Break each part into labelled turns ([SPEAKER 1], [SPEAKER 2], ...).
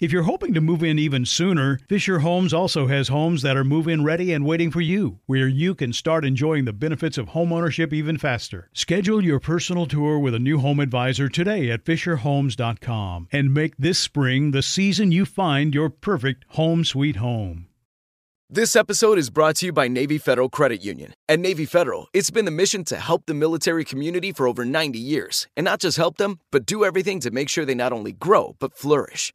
[SPEAKER 1] If you're hoping to move in even sooner, Fisher Homes also has homes that are move in ready and waiting for you, where you can start enjoying the benefits of homeownership even faster. Schedule your personal tour with a new home advisor today at FisherHomes.com and make this spring the season you find your perfect home sweet home.
[SPEAKER 2] This episode is brought to you by Navy Federal Credit Union. At Navy Federal, it's been the mission to help the military community for over 90 years. And not just help them, but do everything to make sure they not only grow, but flourish.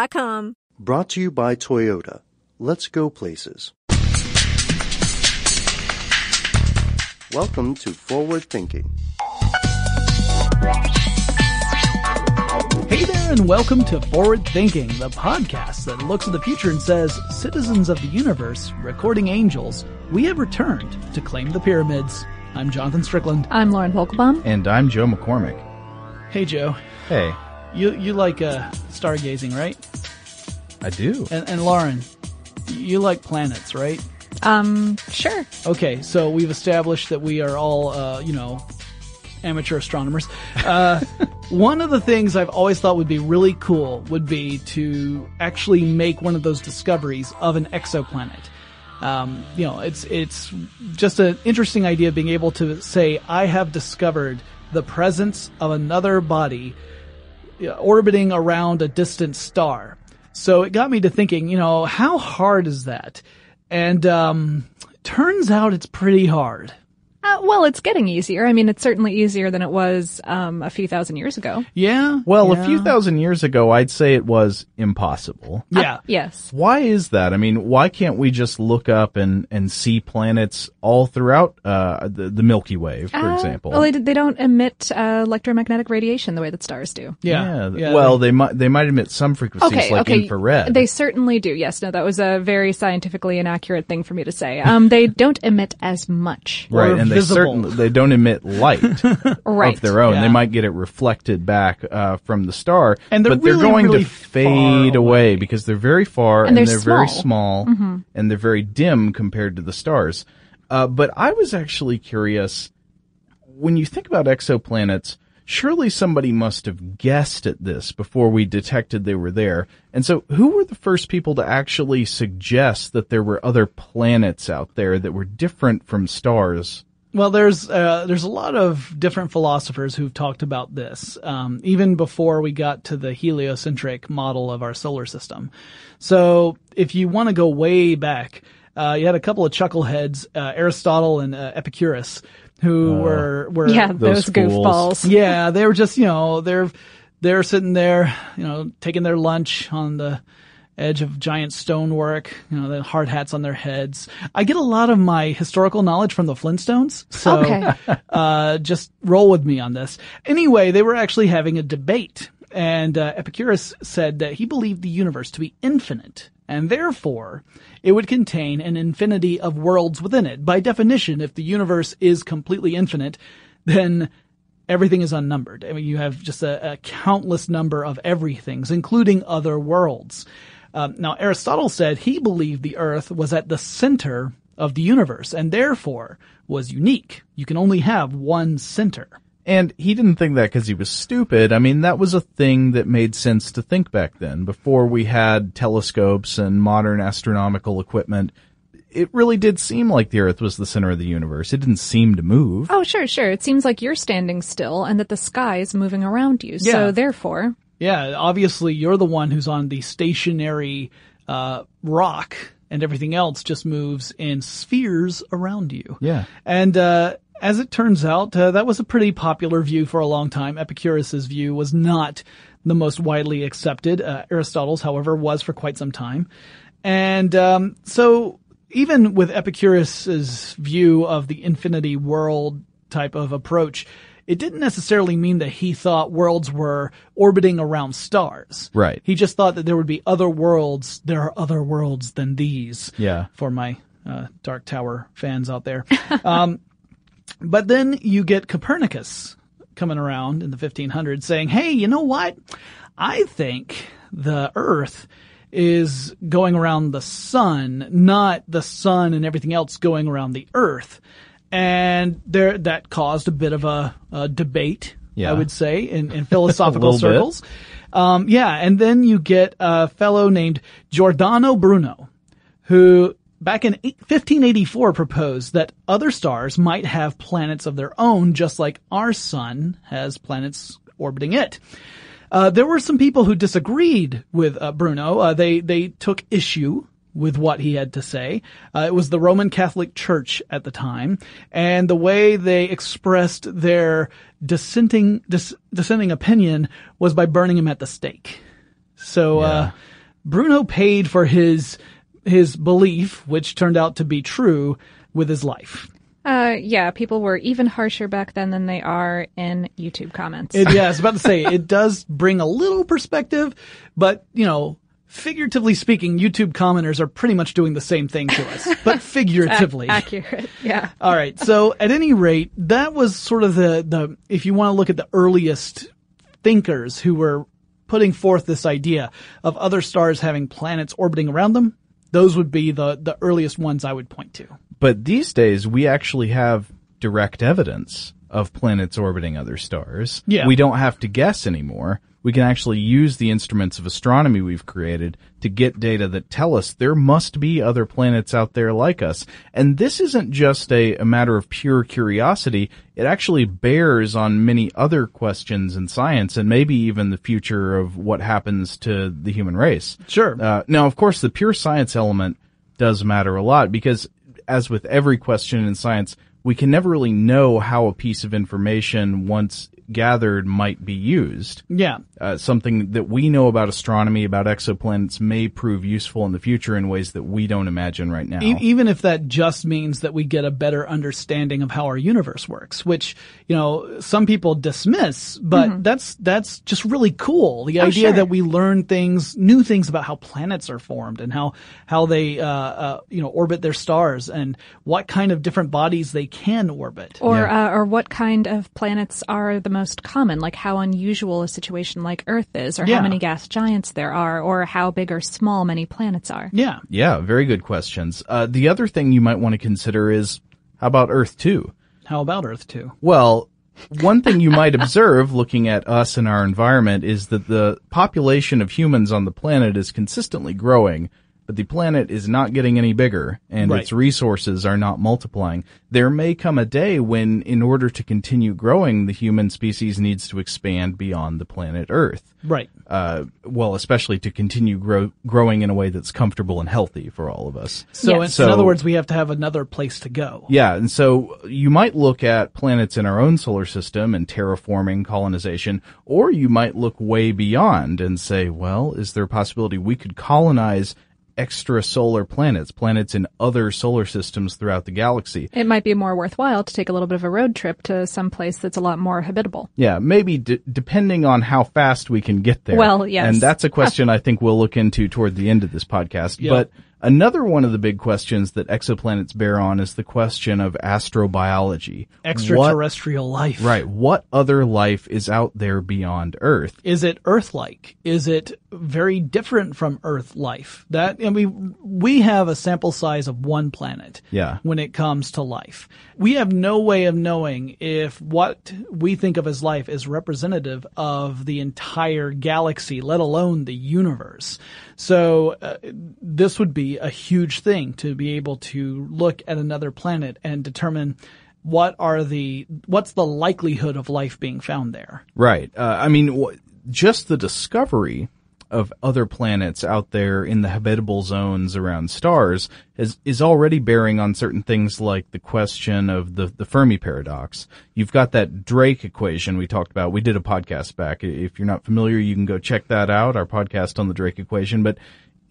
[SPEAKER 3] Brought to you by Toyota. Let's go places. Welcome to Forward Thinking.
[SPEAKER 4] Hey there, and welcome to Forward Thinking, the podcast that looks at the future and says, Citizens of the universe, recording angels, we have returned to claim the pyramids. I'm Jonathan Strickland.
[SPEAKER 5] I'm Lauren Vogelbaum.
[SPEAKER 6] And I'm Joe McCormick.
[SPEAKER 4] Hey, Joe.
[SPEAKER 6] Hey.
[SPEAKER 4] You you like uh, stargazing, right?
[SPEAKER 6] I do.
[SPEAKER 4] And, and Lauren, you like planets, right?
[SPEAKER 5] Um, sure.
[SPEAKER 4] Okay, so we've established that we are all, uh, you know, amateur astronomers. Uh, one of the things I've always thought would be really cool would be to actually make one of those discoveries of an exoplanet. Um, you know, it's it's just an interesting idea of being able to say, I have discovered the presence of another body orbiting around a distant star. So it got me to thinking, you know, how hard is that? And um, turns out it's pretty hard.
[SPEAKER 5] Uh, well, it's getting easier. I mean, it's certainly easier than it was um, a few thousand years ago.
[SPEAKER 4] Yeah.
[SPEAKER 6] Well,
[SPEAKER 4] yeah.
[SPEAKER 6] a few thousand years ago, I'd say it was impossible.
[SPEAKER 4] Yeah.
[SPEAKER 5] Uh, yes.
[SPEAKER 6] Why is that? I mean, why can't we just look up and, and see planets all throughout uh, the, the Milky Way, for
[SPEAKER 5] Uh,
[SPEAKER 6] example?
[SPEAKER 5] Well, they, they don't emit uh, electromagnetic radiation the way that stars do.
[SPEAKER 4] Yeah.
[SPEAKER 6] yeah.
[SPEAKER 4] yeah.
[SPEAKER 6] Well, they might they might emit some frequencies
[SPEAKER 5] Okay,
[SPEAKER 6] like
[SPEAKER 5] okay.
[SPEAKER 6] infrared.
[SPEAKER 5] They certainly do. Yes. No, that was a very scientifically inaccurate thing for me to say. Um, they don't emit as much.
[SPEAKER 6] right,
[SPEAKER 4] or
[SPEAKER 6] and they
[SPEAKER 4] visible.
[SPEAKER 6] certainly they don't emit light
[SPEAKER 5] Right.
[SPEAKER 6] of their own.
[SPEAKER 4] Yeah.
[SPEAKER 6] They might get it reflected back uh, from the star,
[SPEAKER 4] And they're
[SPEAKER 6] but they're going
[SPEAKER 4] really
[SPEAKER 6] to fade away.
[SPEAKER 4] away.
[SPEAKER 6] because they're very far
[SPEAKER 5] And they're
[SPEAKER 6] very
[SPEAKER 5] small. Mm-hmm.
[SPEAKER 6] and they're very dim compared to the stars. Uh, but I was actually curious when you think about exoplanets. Surely somebody must have guessed at this before we detected they were there. And so, who were the first people to actually suggest that there were other planets out there that were different from stars?
[SPEAKER 4] Well, there's uh, there's a lot of different philosophers who've talked about this, um, even before we got to the heliocentric model of our solar system. So, if you want to go way back, uh, you had a couple of chuckleheads, uh, Aristotle and uh, Epicurus, who
[SPEAKER 6] Oh.
[SPEAKER 4] were were
[SPEAKER 5] Yeah,
[SPEAKER 6] Those
[SPEAKER 5] those, goofballs.
[SPEAKER 4] yeah, they were just you know they're they're sitting there, you know, taking their lunch on the edge of giant stonework, you know, the hard hats on their heads. I get a lot of my historical knowledge from the Flintstones, so
[SPEAKER 5] Okay.
[SPEAKER 4] uh, just roll with me on this. Anyway, they were actually having a debate, and uh, Epicurus said that he believed the universe to be infinite, and therefore it would contain an infinity of worlds within it. By definition, if the universe is completely infinite, then everything is unnumbered. I mean, you have just a, a countless number of everythings, including other worlds. Um, now, Aristotle said he believed the Earth was at the center of the universe and therefore was unique. You can only have one center.
[SPEAKER 6] And he didn't think that because he was stupid. I mean, that was a thing that made sense to think back then, before we had telescopes and modern astronomical equipment. It really did seem like the Earth was the center of the universe. It didn't seem to move.
[SPEAKER 5] Oh, sure, sure. It seems like you're standing still and that the sky is moving around you.
[SPEAKER 4] Yeah.
[SPEAKER 5] So therefore,
[SPEAKER 4] Yeah, obviously you're the one who's on the stationary uh, rock, and everything else just moves in spheres around you.
[SPEAKER 6] Yeah.
[SPEAKER 4] And uh, as it turns out, uh, that was a pretty popular view for a long time. Epicurus's view was not the most widely accepted. Uh, Aristotle's, however, was for quite some time. And um, so even with Epicurus's view of the infinity world type of approach, it didn't necessarily mean that he thought worlds were orbiting around stars.
[SPEAKER 6] Right.
[SPEAKER 4] He just thought that there would be other worlds. There are other worlds than these.
[SPEAKER 6] Yeah.
[SPEAKER 4] For my uh, Dark Tower fans out there. um, but then you get Copernicus coming around in the 1500s saying, hey, you know what? I think the Earth is going around the sun, not the sun and everything else going around the Earth. And there, that caused a bit of a, a debate,
[SPEAKER 6] Yeah.
[SPEAKER 4] I would say, in, in philosophical circles. Um, yeah, and then you get a fellow named Giordano Bruno, who back in 1584 proposed that other stars might have planets of their own, just like our sun has planets orbiting it. Uh, there were some people who disagreed with uh, Bruno. Uh, they they took issue with what he had to say. Uh, it was the Roman Catholic Church at the time, and the way they expressed their dissenting dis, dissenting opinion was by burning him at the stake. So uh, Bruno paid for his his belief, which turned out to be true, with his life.
[SPEAKER 5] uh, yeah, people were even harsher back then than they are in YouTube comments.
[SPEAKER 4] It, yeah, I was about to say it does bring a little perspective, but you know, figuratively speaking, YouTube commenters are pretty much doing the same thing to us, but figuratively.
[SPEAKER 5] Accurate. Yeah.
[SPEAKER 4] All right. So at any rate, that was sort of the, the, if you want to look at the earliest thinkers who were putting forth this idea of other stars having planets orbiting around them, those would be the, the earliest ones I would point to.
[SPEAKER 6] But these days, we actually have direct evidence of planets orbiting other stars.
[SPEAKER 4] Yeah.
[SPEAKER 6] We don't have to guess anymore. We can actually use the instruments of astronomy we've created to get data that tell us there must be other planets out there like us. And this isn't just a, a matter of pure curiosity. It actually bears on many other questions in science and maybe even the future of what happens to the human race.
[SPEAKER 4] Sure.
[SPEAKER 6] Uh, now, of course, the pure science element does matter a lot because, as with every question in science, we can never really know how a piece of information, once gathered, might be used.
[SPEAKER 4] Yeah.
[SPEAKER 6] Uh, something that we know about astronomy, about exoplanets, may prove useful in the future in ways that we don't imagine right now.
[SPEAKER 4] E- even if that just means that we get a better understanding of how our universe works, which, you know, some people dismiss, but that's, that's just really cool. The
[SPEAKER 5] Oh,
[SPEAKER 4] idea
[SPEAKER 5] sure.
[SPEAKER 4] that we learn things, new things about how planets are formed and how, how they, uh, uh, you know, orbit their stars and what kind of different bodies they can orbit.
[SPEAKER 5] Or uh, or what kind of planets are the most common? Like how unusual a situation like Earth is, or
[SPEAKER 4] Yeah.
[SPEAKER 5] how many gas giants there are, or how big or small many planets are.
[SPEAKER 4] yeah.
[SPEAKER 6] yeah, very good questions. Uh, the other thing you might want to consider is, how about Earth 2?
[SPEAKER 4] How about Earth too?
[SPEAKER 6] Well, one thing you might observe looking at us and our environment is that the population of humans on the planet is consistently growing, but the planet is not getting any bigger and
[SPEAKER 4] Right.
[SPEAKER 6] its resources are not multiplying. There may come a day when, in order to continue growing, the human species needs to expand beyond the planet Earth.
[SPEAKER 4] Right.
[SPEAKER 6] Uh, well, especially to continue grow, growing in a way that's comfortable and healthy for all of us.
[SPEAKER 4] So,
[SPEAKER 5] Yes.
[SPEAKER 6] So-
[SPEAKER 4] in other words, we have to have another place to go.
[SPEAKER 6] Yeah, and so you might look at planets in our own solar system and terraforming, colonization, or you might look way beyond and say, well, is there a possibility we could colonize extra solar planets, planets in other solar systems throughout the galaxy?
[SPEAKER 5] It might be more worthwhile to take a little bit of a road trip to some place that's a lot more habitable.
[SPEAKER 6] Yeah, maybe d- depending on how fast we can get there.
[SPEAKER 5] Well, yes.
[SPEAKER 6] And that's a question I think we'll look into toward the end of this podcast.
[SPEAKER 4] Yeah.
[SPEAKER 6] But another one of the big questions that exoplanets bear on is the question of astrobiology. What-
[SPEAKER 4] Extraterrestrial life.
[SPEAKER 6] Right. What other life is out there beyond Earth?
[SPEAKER 4] Is it Earth-like? Is it very different from Earth life? That I mean, we have a sample size of one planet.
[SPEAKER 6] Yeah.
[SPEAKER 4] When it comes to life, we have no way of knowing if what we think of as life is representative of the entire galaxy, let alone the universe. So uh, this would be a huge thing to be able to look at another planet and determine what are the what's the likelihood of life being found there.
[SPEAKER 6] Right. Uh, I mean, wh- just the discovery of other planets out there in the habitable zones around stars is, is already bearing on certain things like the question of the, the Fermi paradox. You've got that Drake equation we talked about. We did a podcast back. If you're not familiar, you can go check that out, our podcast on the Drake equation. But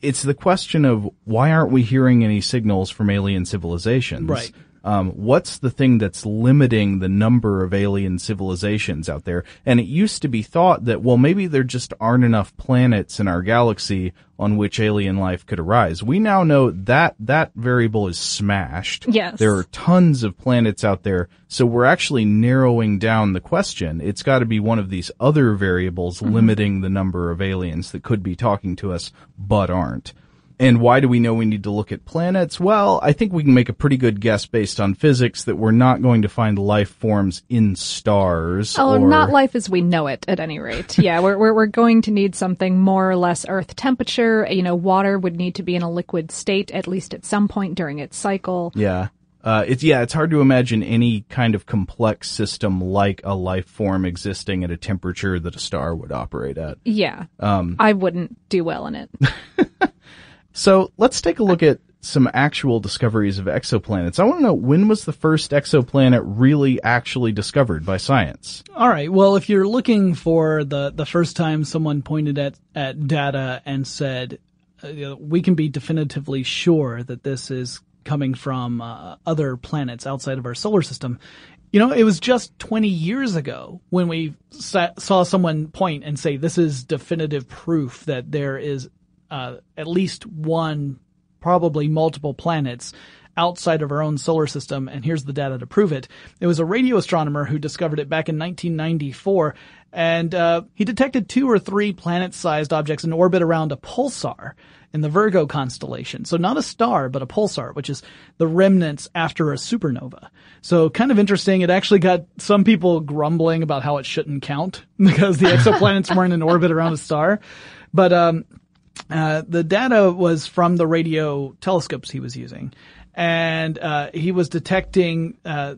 [SPEAKER 6] it's the question of why aren't we hearing any signals from alien civilizations?
[SPEAKER 4] Right.
[SPEAKER 6] Um, what's the thing that's limiting the number of alien civilizations out there? And it used to be thought that, well, maybe there just aren't enough planets in our galaxy on which alien life could arise. We now know that that variable is smashed.
[SPEAKER 5] Yes.
[SPEAKER 6] There are tons of planets out there, so we're actually narrowing down the question. It's got to be one of these other variables limiting the number of aliens that could be talking to us, but aren't. And why do we know we need to look at planets? Well, I think we can make a pretty good guess based on physics that we're not going to find life forms in stars.
[SPEAKER 5] Oh,
[SPEAKER 6] or,
[SPEAKER 5] not life as we know it, at any rate. Yeah, we're, we're, we're going to need something more or less Earth temperature. You know, water would need to be in a liquid state, at least at some point during its cycle.
[SPEAKER 6] Yeah. Uh, it's, yeah, it's hard to imagine any kind of complex system like a life form existing at a temperature that a star would operate at.
[SPEAKER 5] Yeah.
[SPEAKER 6] Um,
[SPEAKER 5] I wouldn't do well in it.
[SPEAKER 6] So let's take a look at some actual discoveries of exoplanets. I want to know when was the first exoplanet really actually discovered by science?
[SPEAKER 4] All right. Well, if you're looking for the the first time someone pointed at at data and said uh, we can be definitively sure that this is coming from uh, other planets outside of our solar system. You know, it was just 20 years ago when we sa- saw someone point and say this is definitive proof that there is uh, at least one, probably multiple planets outside of our own solar system, and here's the data to prove it. It was a radio astronomer who discovered it back in 1994, and uh, he detected two or three planet-sized objects in orbit around a pulsar in the Virgo constellation. So not a star, but a pulsar, which is the remnants after a supernova. So kind of interesting. It actually got some people grumbling about how it shouldn't count because the exoplanets weren't in orbit around a star. But um, uh, the data was from the radio telescopes he was using, and uh, he was detecting uh,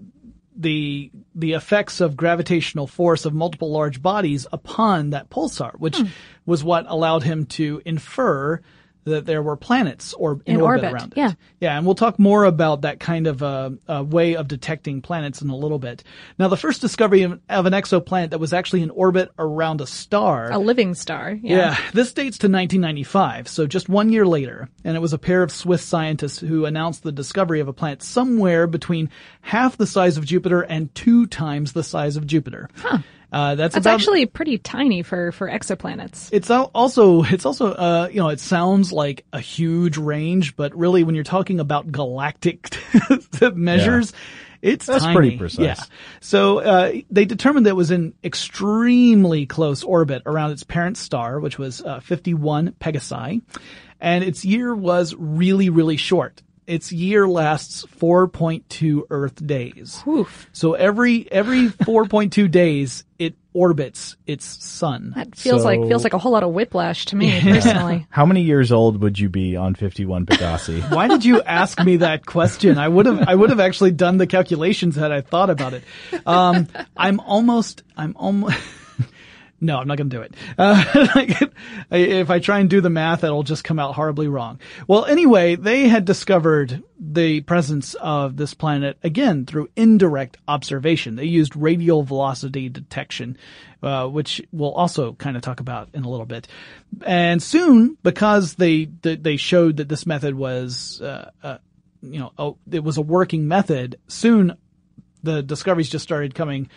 [SPEAKER 4] the the effects of gravitational force of multiple large bodies upon that pulsar, which was what allowed him to infer that there were planets or in,
[SPEAKER 5] In
[SPEAKER 4] orbit,
[SPEAKER 5] orbit,
[SPEAKER 4] around it.
[SPEAKER 5] yeah.
[SPEAKER 4] Yeah, and we'll talk more about that kind of uh, uh, way of detecting planets in a little bit. Now, the first discovery of, of an exoplanet that was actually in orbit around a star.
[SPEAKER 5] A living star. Yeah.
[SPEAKER 4] Yeah, this dates to 1995, so just one year later, and it was a pair of Swiss scientists who announced the discovery of a planet somewhere between half the size of Jupiter and two times the size of Jupiter. Huh. Uh, that's
[SPEAKER 5] That's
[SPEAKER 4] about,
[SPEAKER 5] actually pretty tiny for, for exoplanets.
[SPEAKER 4] it's also it's also uh you know it sounds like a huge range, but really when you're talking about galactic measures, it's
[SPEAKER 6] That's
[SPEAKER 4] tiny.
[SPEAKER 6] pretty precise.
[SPEAKER 4] Yeah. So uh, they determined that it was in extremely close orbit around its parent star, which was uh, 51 Pegasi, and its year was really really short. Its year lasts 4.2 Earth days.
[SPEAKER 5] Oof.
[SPEAKER 4] So every every 4.2 days, it orbits its sun.
[SPEAKER 5] That feels
[SPEAKER 6] So-
[SPEAKER 5] like feels like a whole lot of whiplash to me personally.
[SPEAKER 6] How many years old would you be on 51 Pegasi?
[SPEAKER 4] Why did you ask me that question? I would have I would have actually done the calculations had I thought about it. Um, I'm almost I'm almost. No, I'm not going to do it. Uh, if I try and do the math, it'll just come out horribly wrong. Well, anyway, they had discovered the presence of this planet again through indirect observation. They used radial velocity detection, uh, which we'll also kind of talk about in a little bit. And soon, because they they showed that this method was, uh, uh, you know, oh, it was a working method. Soon, the discoveries just started coming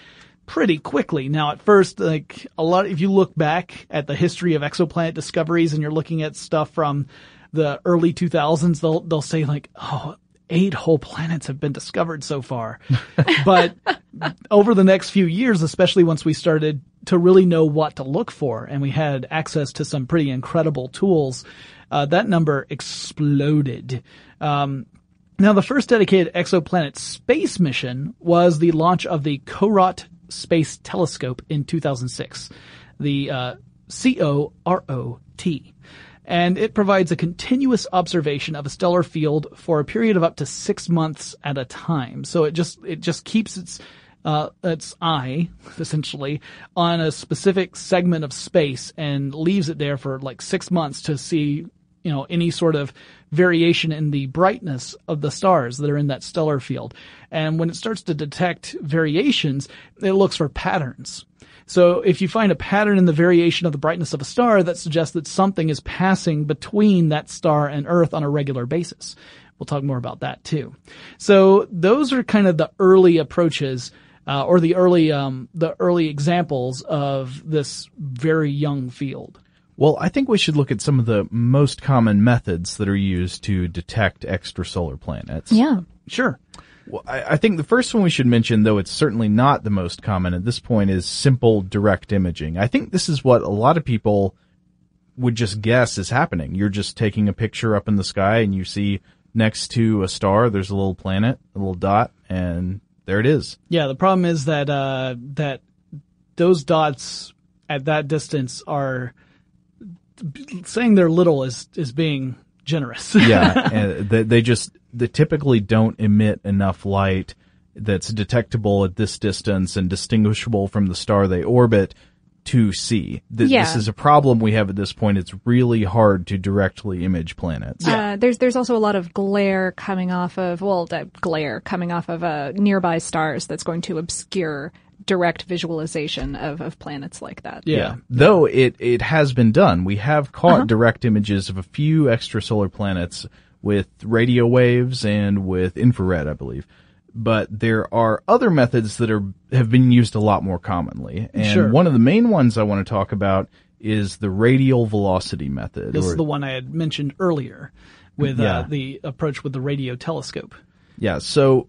[SPEAKER 4] pretty quickly. Now, at first, like a lot, if you look back at the history of exoplanet discoveries and you're looking at stuff from the early 2000s, they'll, they'll say like, oh, eight whole planets have been discovered so far. but over the next few years, especially once we started to really know what to look for and we had access to some pretty incredible tools, uh, that number exploded. Um, now, the first dedicated exoplanet space mission was the launch of the CoROT Space Telescope in 2006, the uh, C-O-R-O-T. And it provides a continuous observation of a stellar field for a period of up to six months at a time. So it just it just keeps its uh, its eye essentially on a specific segment of space and leaves it there for like six months to see you know any sort of variation in the brightness of the stars that are in that stellar field. And when it starts to detect variations, it looks for patterns. So if you find a pattern in the variation of the brightness of a star, that suggests that something is passing between that star and Earth on a regular basis. We'll talk more about that too. So those are kind of the early approaches, uh, or the early, um, the early examples of this very young field.
[SPEAKER 6] Well, I think we should look at some of the most common methods that are used to detect extrasolar planets.
[SPEAKER 5] Yeah.
[SPEAKER 4] Sure.
[SPEAKER 6] Well, I, I think the first one we should mention, though it's certainly not the most common at this point, is simple direct imaging. I think this is what a lot of people would just guess is happening. You're just taking a picture up in the sky and you see next to a star, there's a little planet, a little dot, and there it is.
[SPEAKER 4] Yeah, the problem is that uh, that those dots at that distance are saying they're little is is being generous.
[SPEAKER 6] yeah, and they, they just they typically don't emit enough light that's detectable at this distance and distinguishable from the star they orbit to see. Th-
[SPEAKER 5] Yeah.
[SPEAKER 6] This is a problem we have at this point. It's really hard to directly image planets.
[SPEAKER 5] Uh, there's there's also a lot of glare coming off of well, the glare coming off of uh, nearby stars that's going to obscure direct visualization of, of planets like that.
[SPEAKER 4] yeah.
[SPEAKER 6] Though it, it has been done. We have caught
[SPEAKER 5] Uh-huh.
[SPEAKER 6] direct images of a few extrasolar planets with radio waves and with infrared, I believe. But there are other methods that are have been used a lot more commonly. And
[SPEAKER 4] Sure.
[SPEAKER 6] one of the main ones I want to talk about is the radial velocity method.
[SPEAKER 4] This
[SPEAKER 6] or-
[SPEAKER 4] is the one I had mentioned earlier with
[SPEAKER 6] Yeah.
[SPEAKER 4] uh, the approach with the radio telescope.
[SPEAKER 6] Yeah. So,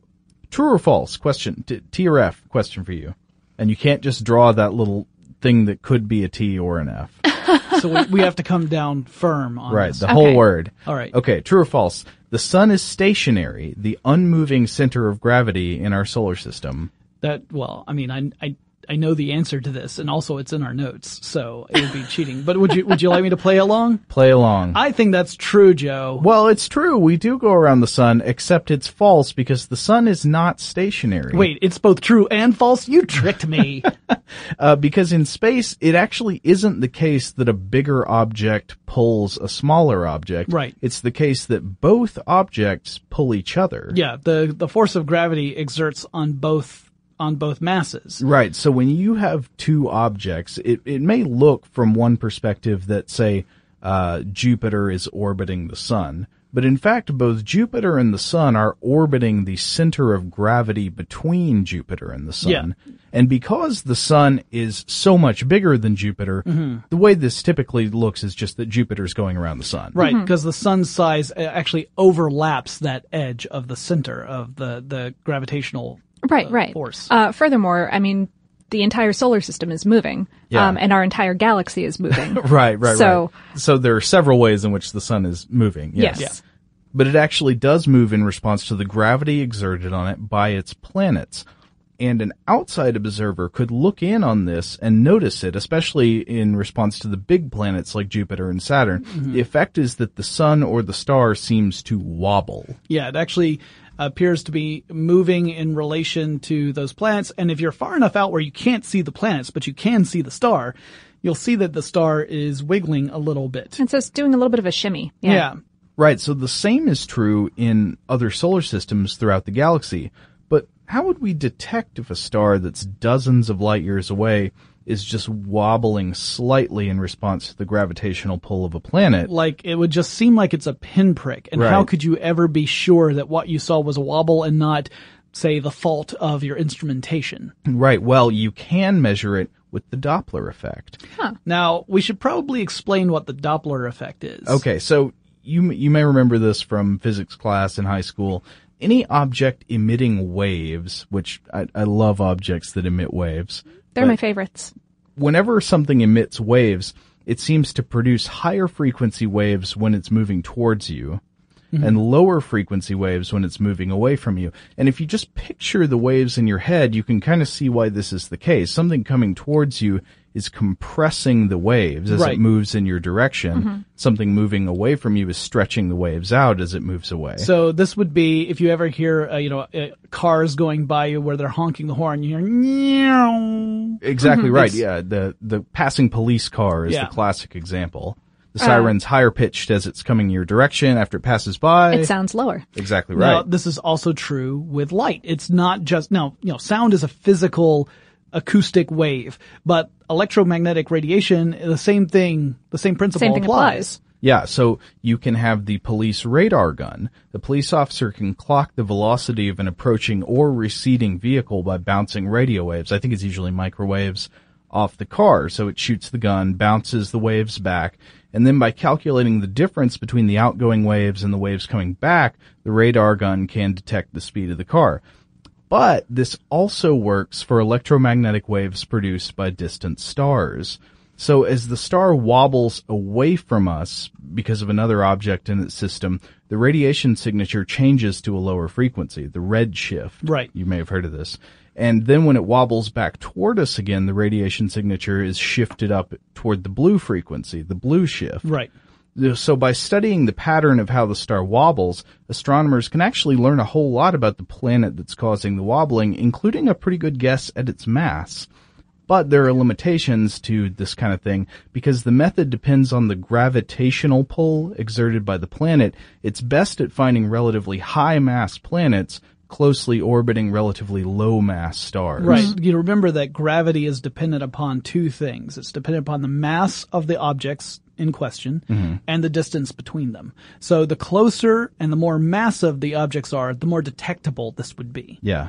[SPEAKER 6] true or false? Question. T- T or F? Question for you. And you can't just draw that little thing that could be a T or an F.
[SPEAKER 4] So we, we have to come down firm on
[SPEAKER 6] right.
[SPEAKER 4] this.
[SPEAKER 6] The whole word.
[SPEAKER 4] All right.
[SPEAKER 6] Okay. True or false? The sun is stationary, the unmoving center of gravity in our solar system.
[SPEAKER 4] That well, I mean, I I I know the answer to this, and also it's in our notes, so it would be cheating. But would you would you like me to play along?
[SPEAKER 6] Play along.
[SPEAKER 4] I think that's true, Joe.
[SPEAKER 6] well, it's true. We do go around the sun, except it's false because the sun is not stationary.
[SPEAKER 4] Wait, it's both true and false. You tricked me.
[SPEAKER 6] Uh, because in space, it actually isn't the case that a bigger object pulls a smaller object.
[SPEAKER 4] Right.
[SPEAKER 6] It's the case that both objects pull each other.
[SPEAKER 4] yeah, the the force of gravity exerts on both on both masses.
[SPEAKER 6] Right. So when you have two objects, it, it may look from one perspective that say, uh, Jupiter is orbiting the sun. But in fact, both Jupiter and the sun are orbiting the center of gravity between Jupiter and the sun.
[SPEAKER 4] Yeah.
[SPEAKER 6] And because the sun is so much bigger than Jupiter, the way this typically looks is just that Jupiter's going around the sun.
[SPEAKER 4] Right, because the sun's size uh, actually overlaps that edge of the center of the the gravitational
[SPEAKER 5] Right,
[SPEAKER 4] uh,
[SPEAKER 5] right.
[SPEAKER 4] force.
[SPEAKER 5] Uh, furthermore, I mean, the entire solar system is moving,
[SPEAKER 6] Yeah.
[SPEAKER 5] um, and our entire galaxy is moving.
[SPEAKER 6] Right, right,
[SPEAKER 5] So-
[SPEAKER 6] right. So there are several ways in which the sun is moving. Yes.
[SPEAKER 5] Yes.
[SPEAKER 6] but it actually does move in response to the gravity exerted on it by its planets. And an outside observer could look in on this and notice it, especially in response to the big planets like Jupiter and Saturn. The effect is that the sun or the star seems to wobble.
[SPEAKER 4] Yeah, it actually appears to be moving in relation to those planets. And if you're far enough out where you can't see the planets, but you can see the star, you'll see that the star is wiggling a little bit.
[SPEAKER 5] And so it's doing a little bit of a shimmy. Yeah.
[SPEAKER 4] Yeah.
[SPEAKER 6] Right, so the same is true in other solar systems throughout the galaxy. But how would we detect if a star that's dozens of light years away is just wobbling slightly in response to the gravitational pull of a planet?
[SPEAKER 4] Like it would just seem like it's a pinprick. And how could you ever be sure that what you saw was a wobble and not, say, the fault of your instrumentation?
[SPEAKER 6] Right, well, you can measure it with the Doppler effect.
[SPEAKER 4] Now, we should probably explain what the Doppler effect is.
[SPEAKER 6] Okay, so you you may remember this from physics class in high school. Any object emitting waves, which I, I love objects that emit waves.
[SPEAKER 5] They're my favorites.
[SPEAKER 6] Whenever something emits waves, it seems to produce higher frequency waves when it's moving towards you. Mm-hmm. And lower frequency waves when it's moving away from you. And if you just picture the waves in your head, you can kind of see why this is the case. Something coming towards you is compressing the waves as
[SPEAKER 4] Right.
[SPEAKER 6] it moves in your direction. Something moving away from you is stretching the waves out as it moves away.
[SPEAKER 4] So this would be if you ever hear, uh, you know, uh, cars going by you where they're honking the horn, you hear, meow.
[SPEAKER 6] exactly right.
[SPEAKER 4] It's-
[SPEAKER 6] Yeah, the the passing police car is
[SPEAKER 4] Yeah.
[SPEAKER 6] the classic example. The siren's higher pitched as it's coming your direction after it passes by.
[SPEAKER 5] It sounds lower.
[SPEAKER 6] exactly
[SPEAKER 4] Now,
[SPEAKER 6] right.
[SPEAKER 4] this is also true with light. It's not just, now, you know, sound is a physical acoustic wave, but electromagnetic radiation, the same thing, the same principle
[SPEAKER 5] Same thing applies.
[SPEAKER 6] Yeah, so you can have the police radar gun. The police officer can clock the velocity of an approaching or receding vehicle by bouncing radio waves. I think it's usually microwaves off the car. So it shoots the gun, bounces the waves back, and then by calculating the difference between the outgoing waves and the waves coming back, the radar gun can detect the speed of the car. But this also works for electromagnetic waves produced by distant stars. So as the star wobbles away from us because of another object in its system, the radiation signature changes to a lower frequency, the red shift.
[SPEAKER 4] Right.
[SPEAKER 6] You may have heard of this. And then when it wobbles back toward us again, the radiation signature is shifted up toward the blue frequency, the blue shift.
[SPEAKER 4] Right.
[SPEAKER 6] So by studying the pattern of how the star wobbles, astronomers can actually learn a whole lot about the planet that's causing the wobbling, including a pretty good guess at its mass. But there are limitations to this kind of thing because the method depends on the gravitational pull exerted by the planet. It's best at finding relatively high mass planets closely orbiting relatively low mass stars.
[SPEAKER 4] Right. You remember that gravity is dependent upon two things. It's dependent upon the mass of the objects in question and the distance between them. So the closer and the more massive the objects are, the more detectable this would be.
[SPEAKER 6] Yeah.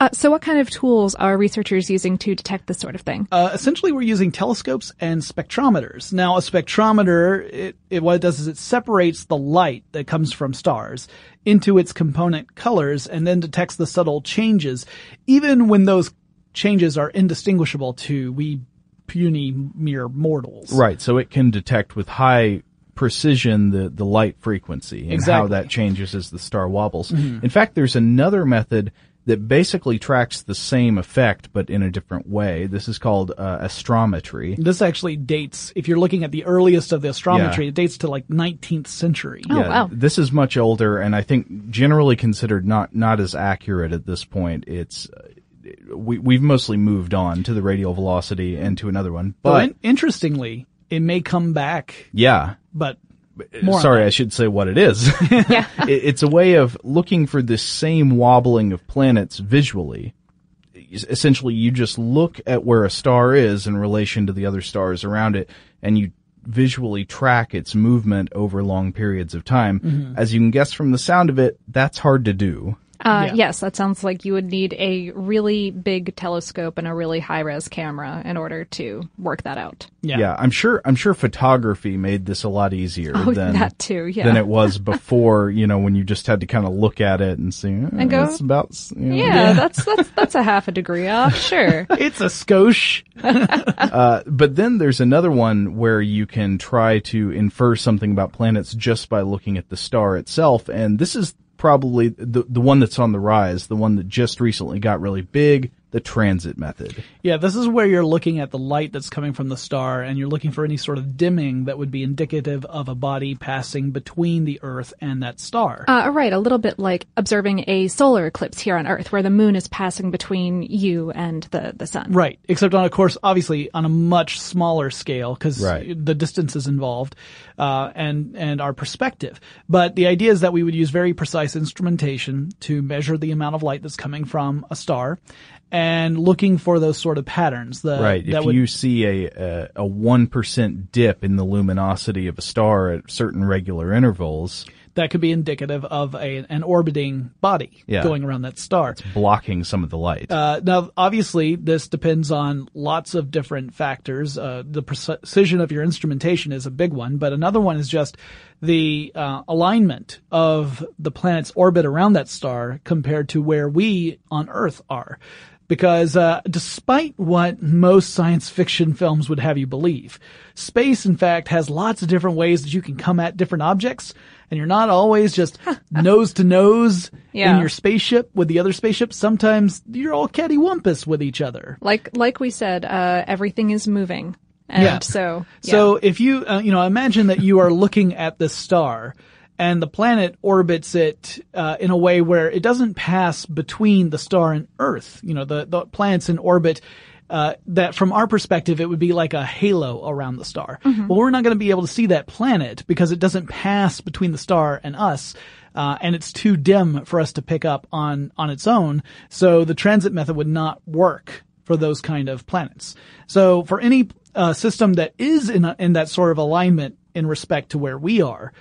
[SPEAKER 5] Uh, so what kind of tools are researchers using to detect this sort of thing?
[SPEAKER 4] Uh, essentially, we're using telescopes and spectrometers. Now, a spectrometer, it, it, what it does is it separates the light that comes from stars into its component colors and then detects the subtle changes, even when those changes are indistinguishable to we puny mere mortals.
[SPEAKER 6] Right. So it can detect with high precision the, the light frequency and how that changes as the star wobbles. In fact, there's another method that basically tracks the same effect but in a different way. This is called uh, astrometry.
[SPEAKER 4] This actually dates, if you're looking at the earliest of the astrometry,
[SPEAKER 6] Yeah.
[SPEAKER 4] it dates to like 19th century.
[SPEAKER 5] Oh, wow.
[SPEAKER 6] This is much older and I think generally considered not not as accurate at this point. It's uh, we we've mostly moved on to the radial velocity and to another one.
[SPEAKER 4] But
[SPEAKER 6] But
[SPEAKER 4] in- interestingly, it may come back,
[SPEAKER 6] yeah,
[SPEAKER 4] but more
[SPEAKER 6] Sorry. I should say what it is. It- it's a way of looking for this same wobbling of planets visually. Essentially, you just look at where a star is in relation to the other stars around it, and you visually track its movement over long periods of time.
[SPEAKER 4] Mm-hmm.
[SPEAKER 6] As you can guess from the sound of it, that's hard to do.
[SPEAKER 5] Uh,
[SPEAKER 4] Yeah.
[SPEAKER 5] Yes, that sounds like you would need a really big telescope and a really high res camera in order to work that out.
[SPEAKER 4] Yeah.
[SPEAKER 6] I'm sure. I'm sure photography made this a lot easier
[SPEAKER 5] Oh,
[SPEAKER 6] than
[SPEAKER 5] that too, yeah.
[SPEAKER 6] than it was before. You know, when you just had to kind of look at it and see. "Oh,
[SPEAKER 5] And go,
[SPEAKER 6] It's about. You know.
[SPEAKER 5] Yeah, that's that's that's a half a degree off, sure.
[SPEAKER 4] It's a skosh.
[SPEAKER 6] Uh, but then there's another one where you can try to infer something about planets just by looking at the star itself, and this is probably the the one that's on the rise, the one that just recently got really big, the transit method.
[SPEAKER 4] Yeah, this is where you're looking at the light that's coming from the star and you're looking for any sort of dimming that would be indicative of a body passing between the Earth and that star.
[SPEAKER 5] Uh, right, a little bit like observing a solar eclipse here on Earth, where the moon is passing between you and the, the sun.
[SPEAKER 4] Right, except on, of course, obviously on a much smaller scale because
[SPEAKER 6] Right.
[SPEAKER 4] the distance is involved, uh, and and our perspective. But the idea is that we would use very precise instrumentation to measure the amount of light that's coming from a star, and looking for those sort of patterns.
[SPEAKER 6] Right.
[SPEAKER 4] That
[SPEAKER 6] if
[SPEAKER 4] would,
[SPEAKER 6] you see a a one percent dip in the luminosity of a star at certain regular intervals,
[SPEAKER 4] that could be indicative of a an orbiting body
[SPEAKER 6] Yeah.
[SPEAKER 4] going around that star.
[SPEAKER 6] It's blocking some of the light.
[SPEAKER 4] Uh, now, obviously, this depends on lots of different factors. Uh, the precision of your instrumentation is a big one, but another one is just the uh, alignment of the planet's orbit around that star compared to where we on Earth are. Because uh, despite what most science fiction films would have you believe, space, in fact, has lots of different ways that you can come at different objects, and you're not always just nose to nose in your spaceship with the other spaceship. Sometimes you're all cattywampus with each other.
[SPEAKER 5] Like like we said, uh, everything is moving, and
[SPEAKER 4] Yeah.
[SPEAKER 5] so yeah.
[SPEAKER 4] So if you, uh, you know, imagine that you are looking at this star and the planet orbits it uh, in a way where it doesn't pass between the star and Earth. You know, the, the planet's in orbit. Uh, that from our perspective, it would be like a halo around the star. Well, we're not going to be able to see that planet because it doesn't pass between the star and us. Uh, and it's too dim for us to pick up on, on its own. So the transit method would not work for those kind of planets. So for any uh, system that is in a, in that sort of alignment in respect to where we are,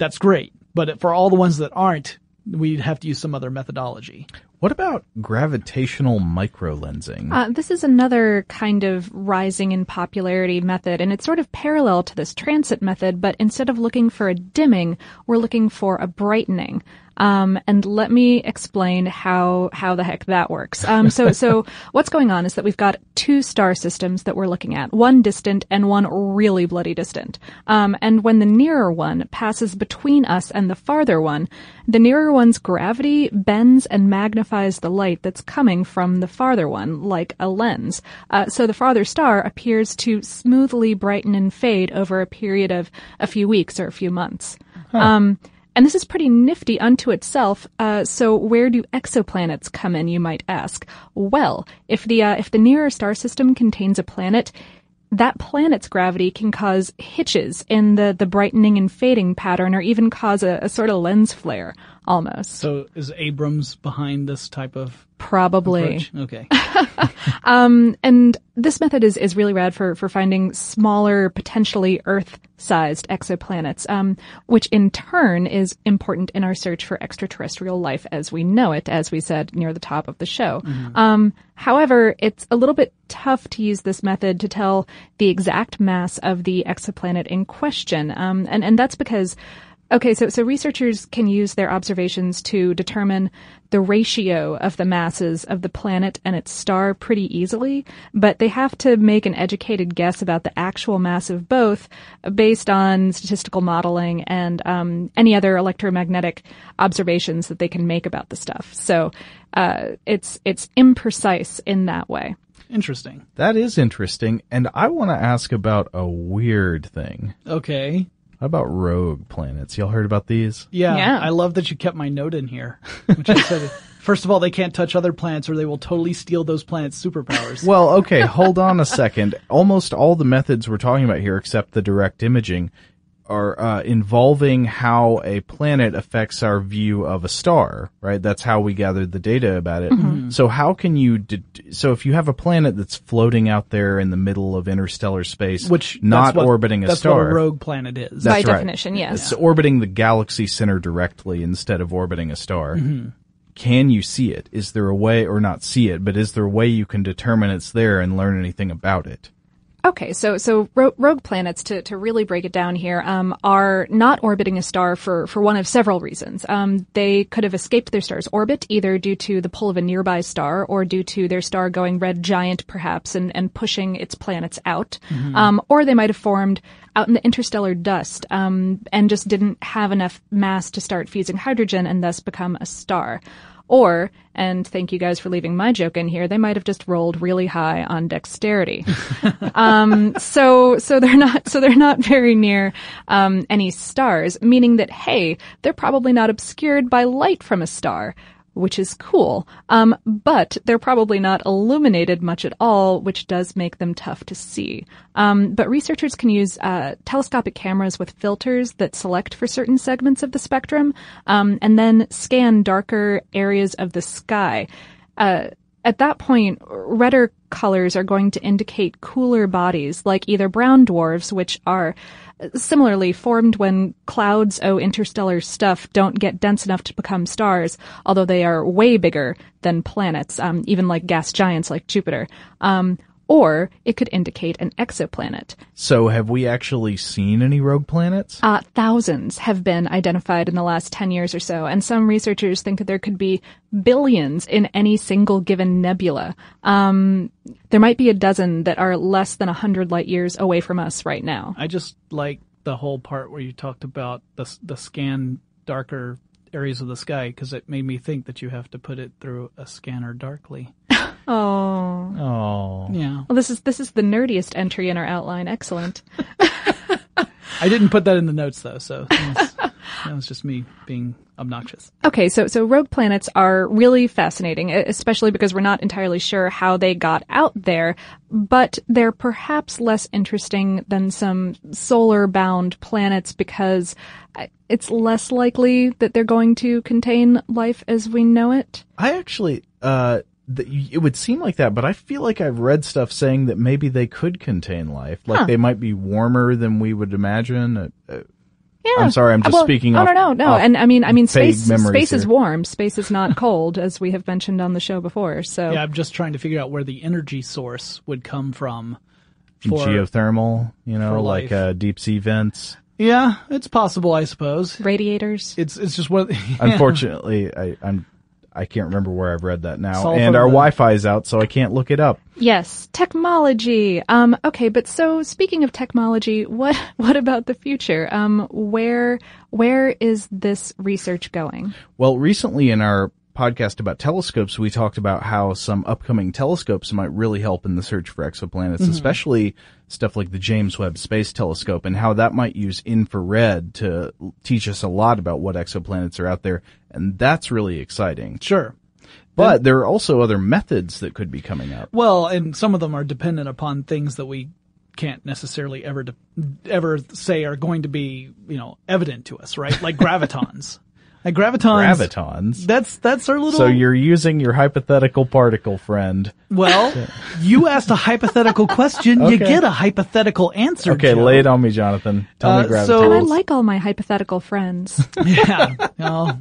[SPEAKER 4] that's great. But for all the ones that aren't, we'd have to use some other methodology.
[SPEAKER 6] what about gravitational microlensing?
[SPEAKER 5] Uh, this is another kind of rising in popularity method, and it's sort of parallel to this transit method, but instead of looking for a dimming, we're looking for a brightening. Um, and let me explain how how the heck that works. Um, so so what's going on is that we've got two star systems that we're looking at, one distant and one really bloody distant. Um, and when the nearer one passes between us and the farther one, the nearer one's gravity bends and magnifies the light that's coming from the farther one, like a lens. Uh, so the farther star appears to smoothly brighten and fade over a period of a few weeks or a few months. Um, and this is pretty nifty unto itself. Uh, so where do exoplanets come in, you might ask? Well, if the uh, if the nearer star system contains a planet, that planet's gravity can cause hitches in the the brightening and fading pattern, or even cause a, a sort of lens flare, almost.
[SPEAKER 4] So is Abrams behind this type of
[SPEAKER 5] Probably.
[SPEAKER 4] approach? Okay.
[SPEAKER 5] Um, and this method is, is really rad for, for finding smaller, potentially Earth-sized exoplanets, um, which in turn is important in our search for extraterrestrial life as we know it, as we said near the top of the show. Um, however, it's a little bit tough to use this method to tell the exact mass of the exoplanet in question, um, and and that's because Okay, so so researchers can use their observations to determine the ratio of the masses of the planet and its star pretty easily, but they have to make an educated guess about the actual mass of both based on statistical modeling and um, any other electromagnetic observations that they can make about the stuff. So uh, it's it's imprecise in that way.
[SPEAKER 4] Interesting.
[SPEAKER 6] that is interesting, and I want to ask about a weird thing.
[SPEAKER 4] Okay.
[SPEAKER 6] How about rogue planets? Y'all heard about these?
[SPEAKER 4] Yeah,
[SPEAKER 5] Yeah.
[SPEAKER 4] I love that you kept my note in here. Which I said, first of all, they can't touch other planets or they will totally steal those planets' superpowers.
[SPEAKER 6] Well, okay, hold on a second. Almost all the methods we're talking about here, except the direct imaging, are uh, involving how a planet affects our view of a star, right? That's how we gathered the data about it. So how can you, de- so if you have a planet that's floating out there in the middle of interstellar space,
[SPEAKER 4] Which
[SPEAKER 6] not
[SPEAKER 4] what-
[SPEAKER 6] orbiting a
[SPEAKER 4] that's
[SPEAKER 6] star,
[SPEAKER 4] what a rogue planet is.
[SPEAKER 6] That's
[SPEAKER 5] By
[SPEAKER 6] right.
[SPEAKER 5] definition, yes.
[SPEAKER 6] It's orbiting the galaxy center directly instead of orbiting a star. can you see it? Is there a way, or not see it, but is there a way you can determine it's there and learn anything about it?
[SPEAKER 5] Okay, so so ro- rogue planets, to, to really break it down here, um, are not orbiting a star for, for one of several reasons. Um, they could have escaped their star's orbit either due to the pull of a nearby star or due to their star going red giant, perhaps, and, and pushing its planets out.
[SPEAKER 7] Mhm.
[SPEAKER 5] Um, or they might have formed out in the interstellar dust um, and just didn't have enough mass to start fusing hydrogen and thus become a star. Or, and thank you guys for leaving my joke in here, they might have just rolled really high on dexterity. um, so, so they're not, so they're not very near, um, any stars, meaning that, hey, they're probably not obscured by light from a star. Which is cool. Um, but they're probably not illuminated much at all, which does make them tough to see. Um, but researchers can use uh, telescopic cameras with filters that select for certain segments of the spectrum, um, and then scan darker areas of the sky. Uh, at that point, redder colors are going to indicate cooler bodies, like either brown dwarfs, which are similarly formed when clouds oh interstellar stuff don't get dense enough to become stars, although they are way bigger than planets, um, even like gas giants like Jupiter. Um, or it could indicate an exoplanet.
[SPEAKER 6] So have we actually seen any rogue planets?
[SPEAKER 5] Uh, thousands have been identified in the last 10 years or so, and some researchers think that there could be billions in any single given nebula. Um, there might be a dozen that are less than 100 light years away from us right now.
[SPEAKER 4] I just like the whole part where you talked about the the scan darker areas of the sky because it made me think that you have to put it through a scanner darkly.
[SPEAKER 5] Oh.
[SPEAKER 6] Oh.
[SPEAKER 4] Yeah.
[SPEAKER 5] Well, this is this is the nerdiest entry in our outline. Excellent.
[SPEAKER 4] I didn't put that in the notes though, so that's- that was just me being obnoxious.
[SPEAKER 5] Okay, so so rogue planets are really fascinating, especially because we're not entirely sure how they got out there, but they're perhaps less interesting than some solar-bound planets because uh, it's less likely that they're going to contain life as we know it.
[SPEAKER 6] I actually, uh, it would seem like that, but I feel like I've read stuff saying that maybe they could contain life. Like
[SPEAKER 5] Huh.
[SPEAKER 6] they might be warmer than we would imagine.
[SPEAKER 5] Yeah.
[SPEAKER 6] I'm sorry, I'm just
[SPEAKER 5] Well,
[SPEAKER 6] speaking
[SPEAKER 5] Oh
[SPEAKER 6] off-
[SPEAKER 5] no, no, no.
[SPEAKER 6] off
[SPEAKER 5] And I mean, I mean, space space is warm. Space is not cold, as we have mentioned on the show before. So
[SPEAKER 4] Yeah, I'm just trying to figure out where the energy source would come from. For,
[SPEAKER 6] geothermal, you know,
[SPEAKER 4] for
[SPEAKER 6] like uh, deep sea vents.
[SPEAKER 4] yeah, it's possible, I suppose.
[SPEAKER 5] Radiators.
[SPEAKER 4] It's it's just one. yeah.
[SPEAKER 6] Unfortunately, I, I'm I can't remember where I've read that now,
[SPEAKER 4] Sulfur
[SPEAKER 6] and our
[SPEAKER 4] the-
[SPEAKER 6] Wi-Fi is out, so I can't look it up.
[SPEAKER 5] Yes, technology. Um, okay, but so speaking of technology, what what about the future? Um, where where is this research going?
[SPEAKER 6] Well, recently in our podcast about telescopes, we talked about how some upcoming telescopes might really help in the search for exoplanets,
[SPEAKER 7] Mhm.
[SPEAKER 6] especially stuff like the James Webb Space Telescope and how that might use infrared to teach us a lot about what exoplanets are out there. And that's really exciting.
[SPEAKER 4] Sure.
[SPEAKER 6] But there are also other methods that could be coming up.
[SPEAKER 4] Well, and some of them are dependent upon things that we can't necessarily ever de- ever say are going to be, you know, evident to us, right? Like gravitons. Like gravitons.
[SPEAKER 6] Gravitons.
[SPEAKER 4] That's that's our little.
[SPEAKER 6] So you're using your hypothetical particle friend.
[SPEAKER 4] well, you asked a hypothetical question, you get a hypothetical answer.
[SPEAKER 6] Okay,
[SPEAKER 4] Joe.
[SPEAKER 6] lay it on me, Jonathan. Tell
[SPEAKER 4] Uh,
[SPEAKER 6] me gravitons.
[SPEAKER 4] so-
[SPEAKER 5] And I like all my hypothetical friends.
[SPEAKER 4] yeah. No.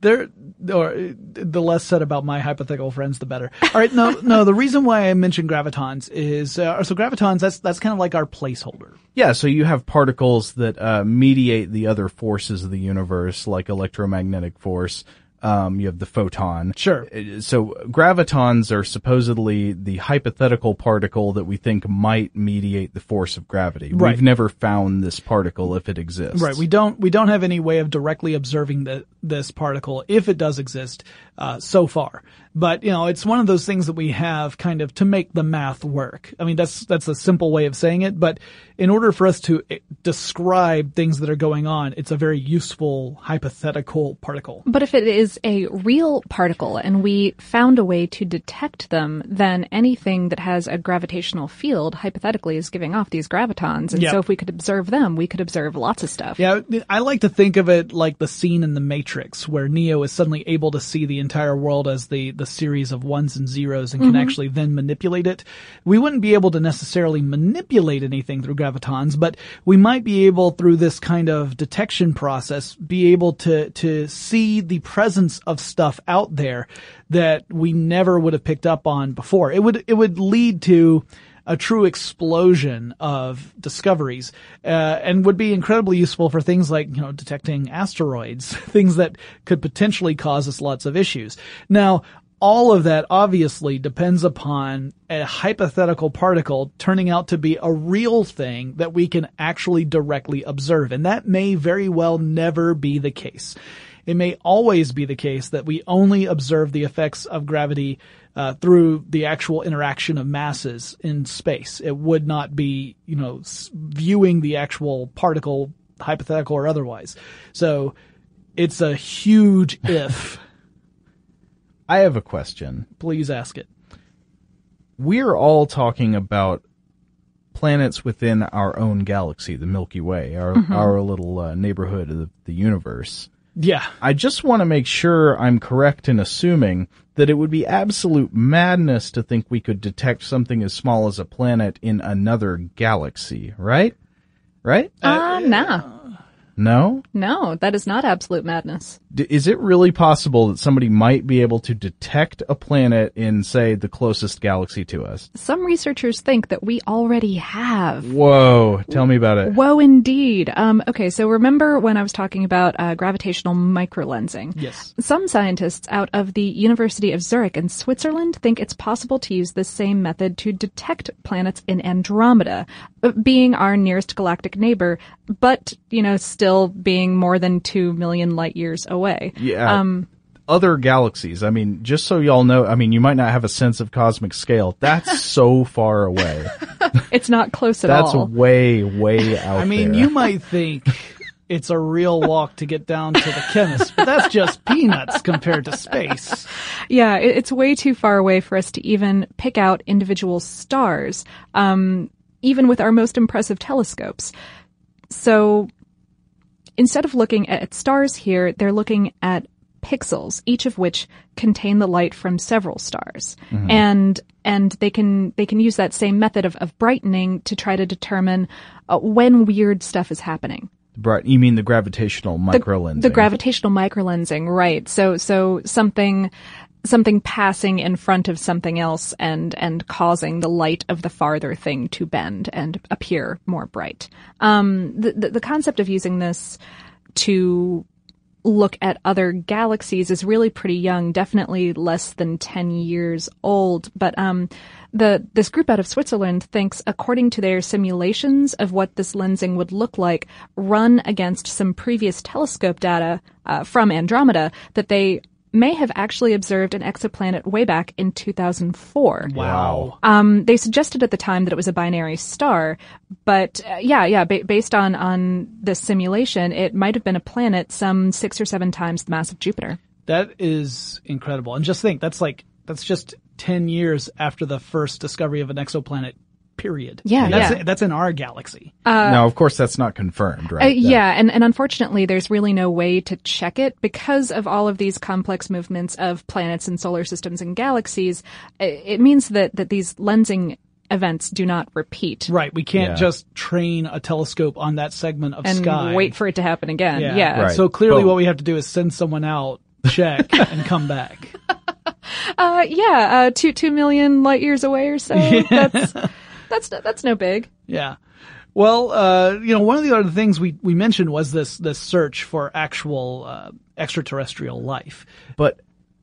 [SPEAKER 4] There, or the less said about my hypothetical friends, the better. All right, no, no. The reason why I mentioned gravitons is uh, so gravitons. That's that's kind of like our placeholder.
[SPEAKER 6] Yeah, so you have particles that uh, mediate the other forces of the universe, like electromagnetic force. Um, you have the photon.
[SPEAKER 4] Sure.
[SPEAKER 6] Uh, So gravitons are supposedly the hypothetical particle that we think might mediate the force of gravity.
[SPEAKER 4] Right.
[SPEAKER 6] We've never found this particle if it exists.
[SPEAKER 4] Right. We don't we don't have any way of directly observing the, this particle if it does exist uh, so far. But you know, it's one of those things that we have kind of to make the math work. I mean, that's that's a simple way of saying it. But in order for us to eh, describe things that are going on, it's a very useful hypothetical particle.
[SPEAKER 5] But if it is a real particle and we found a way to detect them, then anything that has a gravitational field hypothetically is giving off these gravitons. And
[SPEAKER 4] Yeah.
[SPEAKER 5] so if we could observe them, we could observe lots of stuff.
[SPEAKER 4] Yeah, I like to think of it like the scene in The Matrix where Neo is suddenly able to see the entire world as the, the series of ones and zeros and can
[SPEAKER 7] Mhm.
[SPEAKER 4] actually then manipulate it. We wouldn't be able to necessarily manipulate anything through gravitons, but we might be able through this kind of detection process be able to, to see the presence presence of stuff out there that we never would have picked up on before. It would, it would lead to a true explosion of discoveries, uh, and would be incredibly useful for things like, you know, detecting asteroids, things that could potentially cause us lots of issues. Now, all of that obviously depends upon a hypothetical particle turning out to be a real thing that we can actually directly observe. And that may very well never be the case. It may always be the case that we only observe the effects of gravity uh, through the actual interaction of masses in space. It would not be, you know, viewing the actual particle, hypothetical or otherwise. So it's a huge if.
[SPEAKER 6] I have a question.
[SPEAKER 4] Please ask it.
[SPEAKER 6] We're all talking about planets within our own galaxy, the Milky Way, our
[SPEAKER 4] Mhm.
[SPEAKER 6] our little uh, neighborhood of the universe.
[SPEAKER 4] Yeah.
[SPEAKER 6] I just want to make sure I'm correct in assuming that it would be absolute madness to think we could detect something as small as a planet in another galaxy, right? Right?
[SPEAKER 5] Uh, nah.
[SPEAKER 6] No?
[SPEAKER 5] No, No, that is not absolute madness.
[SPEAKER 6] D- is it really possible that somebody might be able to detect a planet in, say, the closest galaxy to us?
[SPEAKER 5] Some researchers think that we already have.
[SPEAKER 6] Whoa, tell me about it.
[SPEAKER 5] Whoa, indeed. Um, okay, so remember when I was talking about uh, gravitational microlensing?
[SPEAKER 4] Yes.
[SPEAKER 5] Some scientists out of the University of Zurich in Switzerland think it's possible to use this same method to detect planets in Andromeda, uh, being our nearest galactic neighbor, but, you know, still being more than two million light years away.
[SPEAKER 6] Yeah.
[SPEAKER 5] Um,
[SPEAKER 6] Other galaxies. I mean, just so y'all know, I mean, you might not have a sense of cosmic scale. That's so far away.
[SPEAKER 5] it's not close at
[SPEAKER 6] That's
[SPEAKER 5] all.
[SPEAKER 6] That's way, way out
[SPEAKER 4] I mean,
[SPEAKER 6] there.
[SPEAKER 4] you might think it's a real walk to get down to the chemist, but that's just peanuts compared to space.
[SPEAKER 5] Yeah, it's way too far away for us to even pick out individual stars, um, even with our most impressive telescopes. So instead of looking at stars here, they're looking at pixels, each of which contain the light from several stars.
[SPEAKER 6] Mhm.
[SPEAKER 5] And and they can they can use that same method of, of brightening to try to determine uh, when weird stuff is happening.
[SPEAKER 6] Right, you mean the gravitational microlensing?
[SPEAKER 5] The gravitational microlensing, right. So, so something, something passing in front of something else and, and causing the light of the farther thing to bend and appear more bright. Um, the, the, the concept of using this to look at other galaxies is really pretty young, definitely less than 10 years old. But, um, the, this group out of Switzerland thinks, according to their simulations of what this lensing would look like, run against some previous telescope data, uh, from Andromeda, that they may have actually observed an exoplanet way back in 2004.
[SPEAKER 4] Wow.
[SPEAKER 5] Um, they suggested at the time that it was a binary star, but uh, yeah, yeah, ba- based on on the simulation, it might have been a planet some six or seven times the mass of Jupiter.
[SPEAKER 4] That is incredible. And just think, that's like, that's just 10 years after the first discovery of an exoplanet, period.
[SPEAKER 5] Yeah,
[SPEAKER 4] And that's,
[SPEAKER 5] yeah.
[SPEAKER 4] that's in our galaxy.
[SPEAKER 5] Uh,
[SPEAKER 6] now, of course, that's not confirmed,
[SPEAKER 5] Uh,
[SPEAKER 6] right? That-
[SPEAKER 5] yeah, and, and unfortunately, there's really no way to check it because of all of these complex movements of planets and solar systems and galaxies. It, it means that, that these lensing events do not repeat.
[SPEAKER 4] Right. We can't
[SPEAKER 6] Yeah.
[SPEAKER 4] just train a telescope on that segment of
[SPEAKER 5] And
[SPEAKER 4] sky.
[SPEAKER 5] wait for it to happen again. Yeah.
[SPEAKER 6] Right.
[SPEAKER 4] So clearly
[SPEAKER 6] But-
[SPEAKER 4] what we have to do is send someone out, check, and come back.
[SPEAKER 5] Uh, yeah, uh, two, two million light years away or so. That's, that's, that's no big.
[SPEAKER 4] Yeah. Well, uh, you know, one of the other things we, we mentioned was this, this search for actual, uh, extraterrestrial life.
[SPEAKER 6] But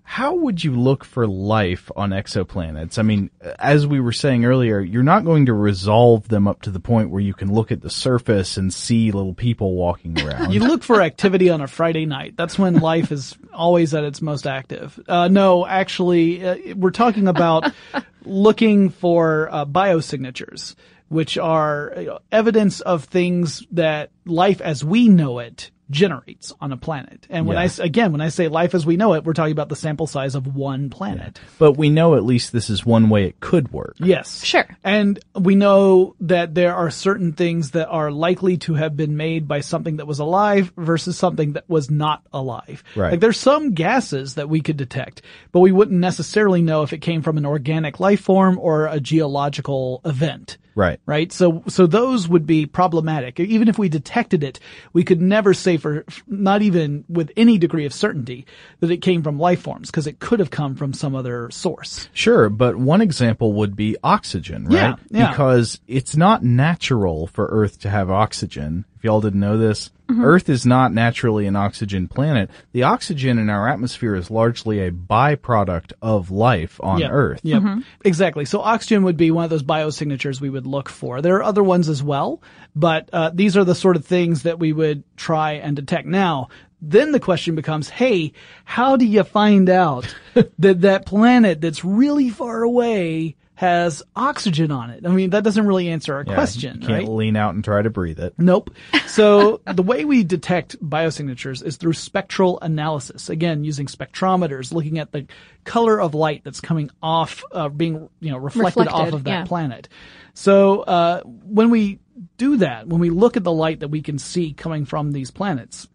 [SPEAKER 6] how would you look for life on exoplanets? I mean, as we were saying earlier, you're not going to resolve them up to the point where you can look at the surface and see little people walking around.
[SPEAKER 4] You look for activity on a Friday night. That's when life is always at its most active. Uh, no, actually, uh, we're talking about looking for uh, biosignatures, which are you know, evidence of things that life as we know it generates on a planet. And when
[SPEAKER 6] Yeah.
[SPEAKER 4] I s- again, when I say life as we know it, we're talking about the sample size of one planet.
[SPEAKER 6] but we know at least this is one way it could work.
[SPEAKER 4] Yes.
[SPEAKER 5] Sure.
[SPEAKER 4] And we know that there are certain things that are likely to have been made by something that was alive versus something that was not alive.
[SPEAKER 6] Right.
[SPEAKER 4] Like there's some gases that we could detect, but we wouldn't necessarily know if it came from an organic life form or a geological event.
[SPEAKER 6] Right.
[SPEAKER 4] Right. So, so those would be problematic. Even if we detected it, we could never say for, not even with any degree of certainty that it came from life forms because it could have come from some other source.
[SPEAKER 6] Sure, but one example would be oxygen, right?
[SPEAKER 4] Yeah, yeah.
[SPEAKER 6] Because it's not natural for Earth to have oxygen. If y'all didn't know this, Earth is not naturally an oxygen planet. The oxygen in our atmosphere is largely a byproduct of life on
[SPEAKER 4] Yep.
[SPEAKER 6] Earth.
[SPEAKER 4] Yep. Exactly. So oxygen would be one of those biosignatures we would look for. There are other ones as well, but uh, these are the sort of things that we would try and detect. Now, then the question becomes, hey, how do you find out that that planet that's really far away has oxygen on it? I mean, that doesn't really answer our
[SPEAKER 6] Yeah,
[SPEAKER 4] question,
[SPEAKER 6] you can't
[SPEAKER 4] right?
[SPEAKER 6] lean out and try to breathe it.
[SPEAKER 4] Nope. So the way we detect biosignatures is through spectral analysis. Again, using spectrometers, looking at the color of light that's coming off, uh, being you know reflected, off of that
[SPEAKER 5] yeah.
[SPEAKER 4] planet. So uh, when we do that, when we look at the light that we can see coming from these planets,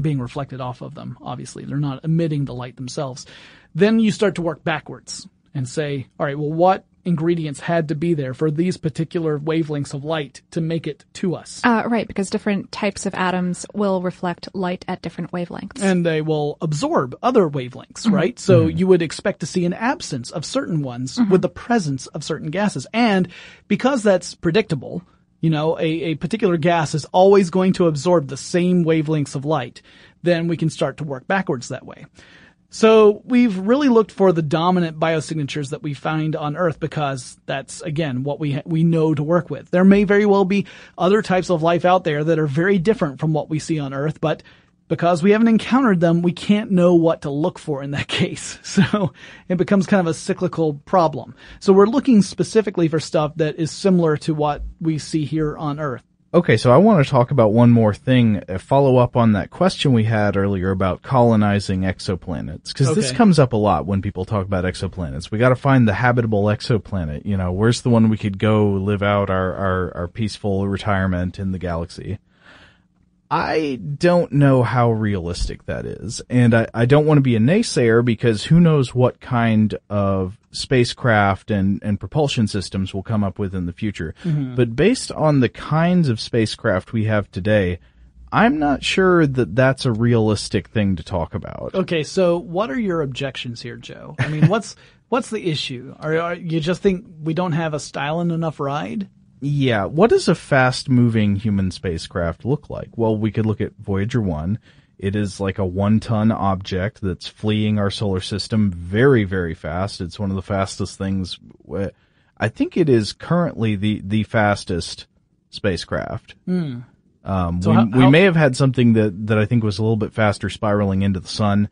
[SPEAKER 4] being reflected off of them, obviously they're not emitting the light themselves. Then you start to work backwards and say, all right, well, what ingredients had to be there for these particular wavelengths of light to make it to us?
[SPEAKER 5] Uh, right, because different types of atoms will reflect light at different wavelengths.
[SPEAKER 4] and they will absorb other wavelengths, mm-hmm. right? So mm-hmm. you would expect to see an absence of certain ones mm-hmm. with the presence of certain gases. And because that's predictable, you know, a, a particular gas is always going to absorb the same wavelengths of light, then we can start to work backwards that way. So we've really looked for the dominant biosignatures that we find on Earth because that's again what we ha- we know to work with. There may very well be other types of life out there that are very different from what we see on Earth, but because we haven't encountered them, we can't know what to look for in that case. So it becomes kind of a cyclical problem. So we're looking specifically for stuff that is similar to what we see here on Earth.
[SPEAKER 6] Okay, so I want to talk about one more thing, a follow up on that question we had earlier about colonizing exoplanets. Because this comes up a lot when people talk about exoplanets. We gotta find the habitable exoplanet. You know, where's the one we could go live out our, our, our peaceful retirement in the galaxy? I don't know how realistic that is. And I, I don't want to be a naysayer because who knows what kind of spacecraft and, and propulsion systems we'll come up with in the future. Mm-hmm. But based on the kinds of spacecraft we have today, I'm not sure that that's a realistic thing to talk about.
[SPEAKER 4] Okay, so what are your objections here, Joe? I mean, what's what's the issue? Are, are you just think we don't have a styling enough ride?
[SPEAKER 6] Yeah, what does a fast moving human spacecraft look like? Well, we could look at Voyager 1. It is like a one ton object that's fleeing our solar system very, very fast. It's one of the fastest things. I think it is currently the, the fastest spacecraft. Um,
[SPEAKER 4] Hmm. So
[SPEAKER 6] we,
[SPEAKER 4] how-
[SPEAKER 6] we may have had something that, that I think was a little bit faster spiraling into the sun,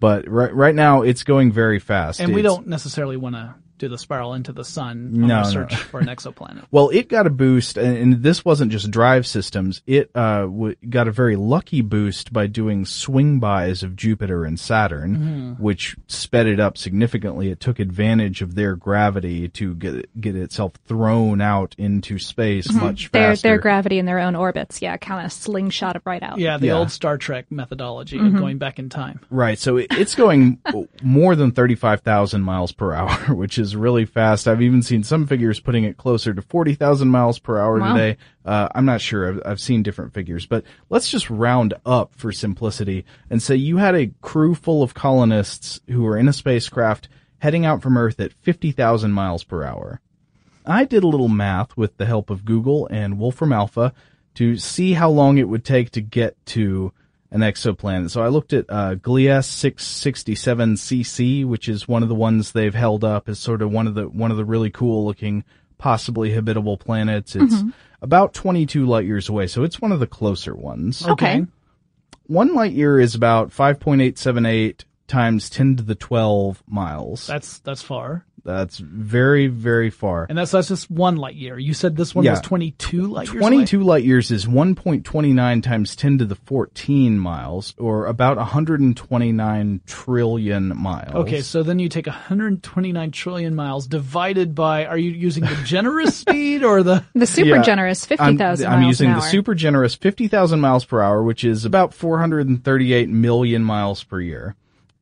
[SPEAKER 6] but right, right now it's going very fast.
[SPEAKER 4] And we don't necessarily want to do the spiral into the sun on
[SPEAKER 6] no.
[SPEAKER 4] our search for an exoplanet.
[SPEAKER 6] Well, it got a boost, and, and this wasn't just drive systems. It uh, w- got a very lucky boost by doing swing bys of Jupiter and Saturn,
[SPEAKER 4] Mm-hmm.
[SPEAKER 6] which sped it up significantly. It took advantage of their gravity to get get itself thrown out into space much
[SPEAKER 5] their
[SPEAKER 6] faster.
[SPEAKER 5] their gravity in their own orbits, yeah, kind of slingshot it right out.
[SPEAKER 4] Yeah, the
[SPEAKER 6] Yeah.
[SPEAKER 4] old Star Trek methodology of going back in time.
[SPEAKER 6] Right. So it, it's going more than 35,000 miles per hour, which is really fast. I've even seen some figures putting it closer to 40,000 miles per hour
[SPEAKER 5] Wow.
[SPEAKER 6] today. Uh, I'm not sure. I've, I've seen different figures, but let's just round up for simplicity and say you had a crew full of colonists who were in a spacecraft heading out from Earth at 50,000 miles per hour. I did a little math with the help of Google and Wolfram Alpha to see how long it would take to get to an exoplanet. So I looked at uh, Gliese 667cc, which is one of the ones they've held up as sort of one of the one of the really cool looking, possibly habitable planets. It's about 22 light years away, so it's one of the closer ones.
[SPEAKER 5] Okay.
[SPEAKER 6] One light year is about 5.878 times 10 to the 12 miles.
[SPEAKER 4] That's that's far,
[SPEAKER 6] That's very, very far.
[SPEAKER 4] and that's that's just one light year. You said this one was twenty two light years.
[SPEAKER 6] 22 light years is 1.29 times 10 to the 14 miles, or about 129 trillion miles.
[SPEAKER 4] Okay, so then you take 129 trillion miles divided by. Are you using the generous speed or the?
[SPEAKER 5] The super
[SPEAKER 6] Yeah.
[SPEAKER 5] generous
[SPEAKER 6] I'm, I'm using
[SPEAKER 5] an
[SPEAKER 6] the super generous 50,000 miles per hour, which is about 438 million miles per year.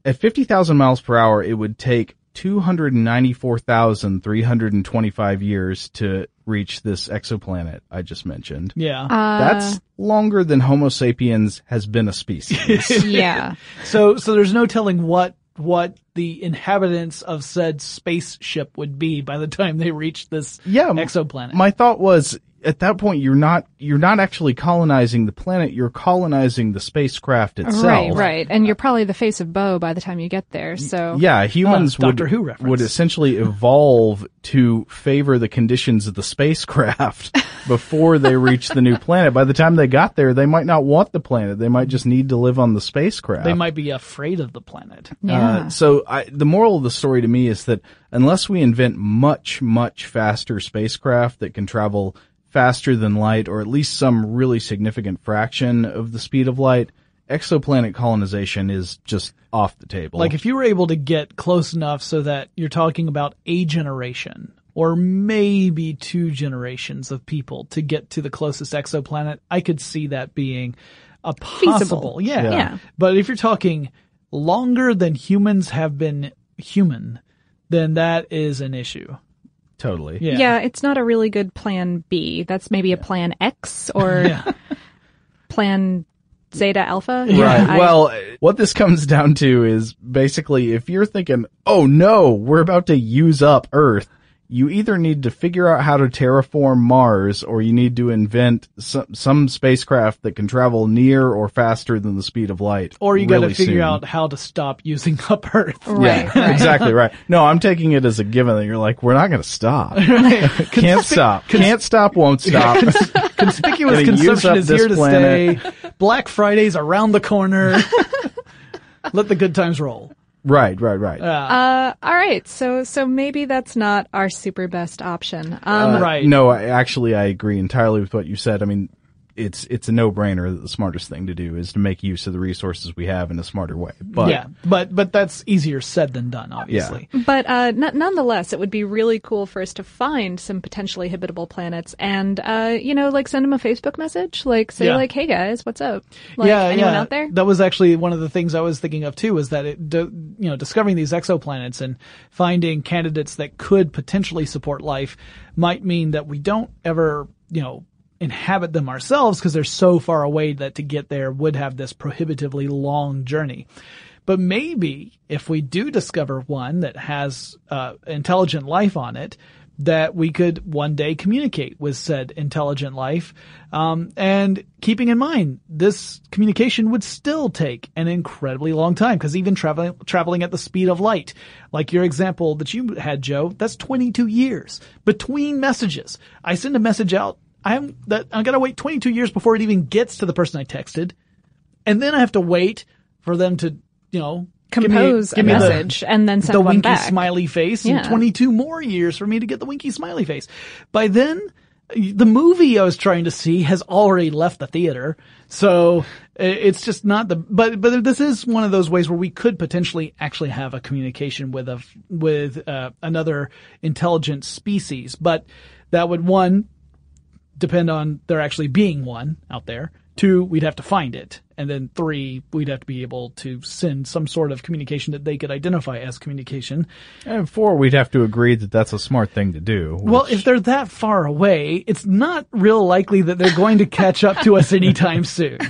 [SPEAKER 6] At 50,000 miles per hour, it would take 294,325 years to reach this exoplanet I just mentioned.
[SPEAKER 4] Yeah.
[SPEAKER 5] Uh,
[SPEAKER 6] That's longer than Homo sapiens has been a species.
[SPEAKER 5] yeah.
[SPEAKER 4] So, so there's no telling what what the inhabitants of said spaceship would be by the time they reach this
[SPEAKER 6] yeah,
[SPEAKER 4] exoplanet.
[SPEAKER 6] My thought was at that point you're not you're not actually colonizing the planet, you're colonizing the spacecraft itself.
[SPEAKER 5] Right, right. And you're probably the face of Boe by the time you get there. So
[SPEAKER 6] Yeah, humans
[SPEAKER 4] Oh,
[SPEAKER 6] would
[SPEAKER 4] Who
[SPEAKER 6] would essentially evolve to favor the conditions of the spacecraft before they reach the new planet. By the time they got there, they might not want the planet. They might just need to live on the spacecraft.
[SPEAKER 4] they might be afraid of the planet.
[SPEAKER 5] yeah.
[SPEAKER 6] Uh, so I, the moral of the story to me is that unless we invent much, much faster spacecraft that can travel faster than light, or at least some really significant fraction of the speed of light, exoplanet colonization is just off the table.
[SPEAKER 4] Like if you were able to get close enough so that you're talking about a generation or maybe two generations of people to get to the closest exoplanet, I could see that being a possible.
[SPEAKER 5] Feasible.
[SPEAKER 4] Yeah.
[SPEAKER 6] Yeah.
[SPEAKER 5] Yeah.
[SPEAKER 4] But if you're talking longer than humans have been human, then that is an issue.
[SPEAKER 6] Totally.
[SPEAKER 4] Yeah.
[SPEAKER 5] Yeah, it's not a really good plan B. That's maybe a plan X or plan Zeta Alpha.
[SPEAKER 6] Right.
[SPEAKER 5] I-
[SPEAKER 6] well, what this comes down to is basically if you're thinking, oh no, we're about to use up Earth, you either need to figure out how to terraform Mars or you need to invent some, some spacecraft that can travel near or faster than the speed of light.
[SPEAKER 4] Or you got to figure
[SPEAKER 6] soon.
[SPEAKER 4] out how to stop using up Earth.
[SPEAKER 5] Right,
[SPEAKER 6] Yeah,
[SPEAKER 5] right.
[SPEAKER 6] exactly right. No, I'm taking it as a given that you're like, we're not going to stop. Can't stop. Can't stop, won't stop.
[SPEAKER 4] Conspicuous consumption is
[SPEAKER 6] this
[SPEAKER 4] here to
[SPEAKER 6] planet.
[SPEAKER 4] stay. Black Friday's around the corner. Let the good times roll.
[SPEAKER 6] Right, right, right.
[SPEAKER 5] Uh, all right. So, so maybe that's not our super best option. Um,
[SPEAKER 6] Uh,
[SPEAKER 4] right.
[SPEAKER 6] No, I, actually, I agree entirely with what you said. I mean, it's it's a no brainer that the smartest thing to do is to make use of the resources we have in a smarter way. But
[SPEAKER 4] yeah, but but that's easier said than done, obviously. Yeah.
[SPEAKER 5] But uh, n- nonetheless, it would be really cool for us to find some potentially habitable planets, and uh, you know, like send them a Facebook message, like say,
[SPEAKER 4] Yeah.
[SPEAKER 5] like, "Hey guys, what's up? Like,
[SPEAKER 4] yeah,
[SPEAKER 5] anyone
[SPEAKER 4] yeah.
[SPEAKER 5] out there?"
[SPEAKER 4] That was actually one of the things I was thinking of too. Is that it, do, you know, discovering these exoplanets and finding candidates that could potentially support life might mean that we don't ever, you know, inhabit them ourselves because they're so far away that to get there would have this prohibitively long journey. But maybe if we do discover one that has uh, intelligent life on it, that we could one day communicate with said intelligent life. Um, and keeping in mind, this communication would still take an incredibly long time because even traveling, traveling at the speed of light, like your example that you had, Joe, that's 22 years between messages. I send a message out. I'm that I gotta wait 22 years before it even gets to the person I texted. And then I have to wait for them to, you know, give me-
[SPEAKER 5] Compose
[SPEAKER 4] give
[SPEAKER 5] a
[SPEAKER 4] me the-
[SPEAKER 5] message and then send
[SPEAKER 4] the
[SPEAKER 5] one
[SPEAKER 4] winky
[SPEAKER 5] back.
[SPEAKER 4] smiley face
[SPEAKER 5] Yeah.
[SPEAKER 4] and 22 more years for me to get the winky smiley face. By then, the movie I was trying to see has already left the theater. So it's just not the, but, but this is one of those ways where we could potentially actually have a communication with a, with, uh, another intelligent species. But that would one, depend on there actually being one out there. Two, we'd have to find it. And then three, we'd have to be able to send some sort of communication that they could identify as communication.
[SPEAKER 6] and four, we'd have to agree that that's a smart thing to do.
[SPEAKER 4] Well, if they're that far away, it's not real likely that they're going to catch up to us anytime soon.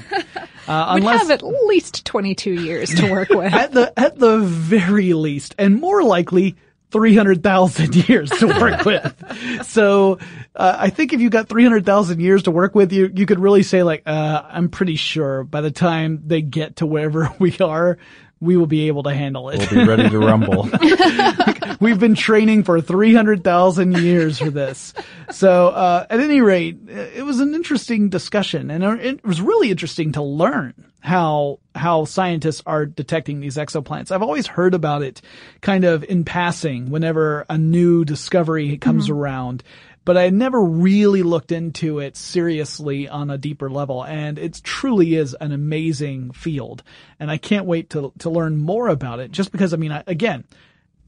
[SPEAKER 4] Uh,
[SPEAKER 5] We'd have at least 22 years to work with.
[SPEAKER 4] at the at the very least, and more likely, three hundred thousand years to work with. So uh, I think if you got three hundred thousand years to work with, you you could really say like, uh, I'm pretty sure by the time they get to wherever we are, we will be able to handle it.
[SPEAKER 6] we'll be ready to rumble.
[SPEAKER 4] We've been training for 300,000 years for this. So, uh, at any rate, it was an interesting discussion and it was really interesting to learn how, how scientists are detecting these exoplanets. I've always heard about it kind of in passing whenever a new discovery comes around. But I never really looked into it seriously on a deeper level, and it truly is an amazing field. And I can't wait to to learn more about it. Just because, I mean, I, again,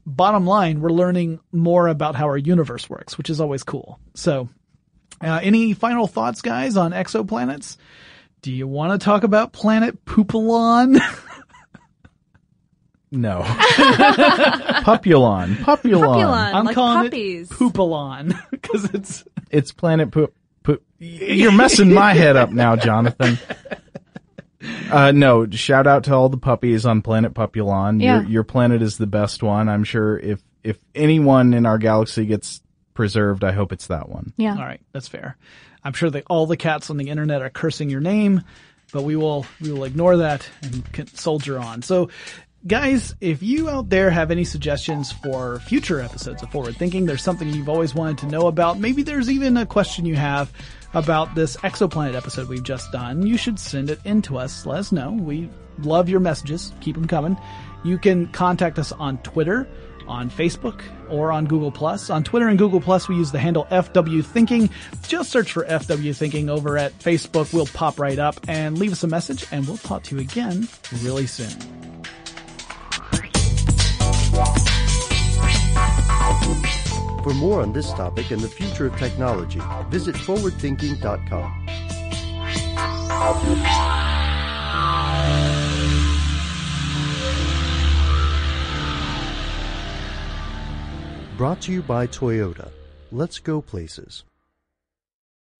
[SPEAKER 4] bottom line, we're learning more about how our universe works, which is always cool. So, uh, any final thoughts, guys, on exoplanets? Do you want to talk about planet Poopalon?
[SPEAKER 6] no. Populon. Populon.
[SPEAKER 5] Populon,
[SPEAKER 4] I'm
[SPEAKER 5] like
[SPEAKER 4] calling
[SPEAKER 5] puppies.
[SPEAKER 4] it Poopalon because it's
[SPEAKER 6] It's Planet Poop. Poop. You're messing my head up now, Jonathan. Uh, no, shout out to all the puppies on Planet Pupulon.
[SPEAKER 5] Yeah.
[SPEAKER 6] Your, your planet is the best one. I'm sure if, if anyone in our galaxy gets preserved, I hope it's that one.
[SPEAKER 5] Yeah.
[SPEAKER 4] All right, that's fair. I'm sure that all the cats on the internet are cursing your name, but we will we will ignore that and soldier on. So, guys, if you out there have any suggestions for future episodes of Forward Thinking, there's something you've always wanted to know about. Maybe there's even a question you have about this exoplanet episode we've just done. You should send it in to us. Let us know. We love your messages. Keep them coming. You can contact us on Twitter on Facebook or on Google Plus. On Twitter and Google Plus, we use the handle FW Thinking. Just search for FW Thinking over at Facebook. We'll pop right up and leave us a message, and we'll talk to you again really soon.
[SPEAKER 3] For more on this topic and the future of technology, visit forwardthinking.com. Brought to you by Toyota. Let's go places.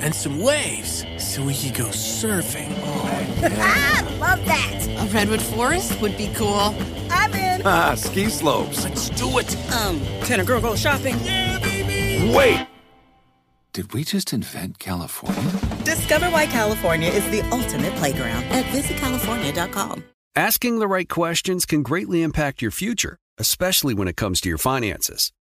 [SPEAKER 8] and some waves so we could go surfing.
[SPEAKER 9] ah, love that.
[SPEAKER 10] A redwood forest would be cool.
[SPEAKER 9] I'm in.
[SPEAKER 11] Ah, ski slopes.
[SPEAKER 8] Let's do it.
[SPEAKER 9] Um, can a girl go shopping?
[SPEAKER 8] Yeah, baby.
[SPEAKER 11] Wait. Did we just invent California?
[SPEAKER 9] Discover why California is the ultimate playground at visitcalifornia.com.
[SPEAKER 12] Asking the right questions can greatly impact your future, especially when it comes to your finances.